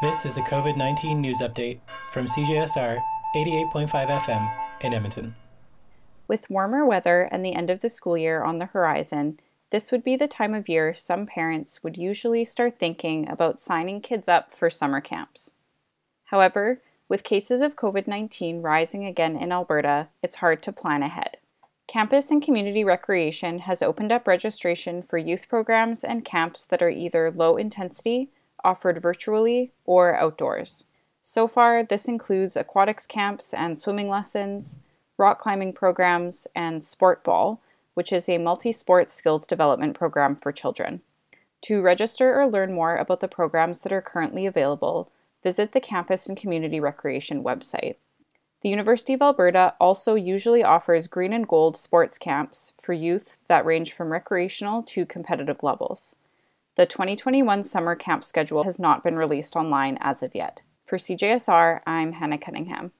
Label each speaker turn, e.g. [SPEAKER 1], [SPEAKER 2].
[SPEAKER 1] This is a COVID 19 news update from CJSR 88.5 FM in Edmonton.
[SPEAKER 2] With warmer weather and the end of the school year on the horizon, this would be the time of year some parents would usually start thinking about signing kids up for summer camps. However, with cases of COVID 19 rising again in Alberta, it's hard to plan ahead. Campus and Community Recreation has opened up registration for youth programs and camps that are either low intensity offered virtually or outdoors. So far, this includes aquatics camps and swimming lessons, rock climbing programs, and Sport Ball, which is a multi sport skills development program for children. To register or learn more about the programs that are currently available, visit the Campus and Community Recreation website. The University of Alberta also usually offers green and gold sports camps for youth that range from recreational to competitive levels. The 2021 summer camp schedule has not been released online as of yet. For CJSR, I'm Hannah Cunningham.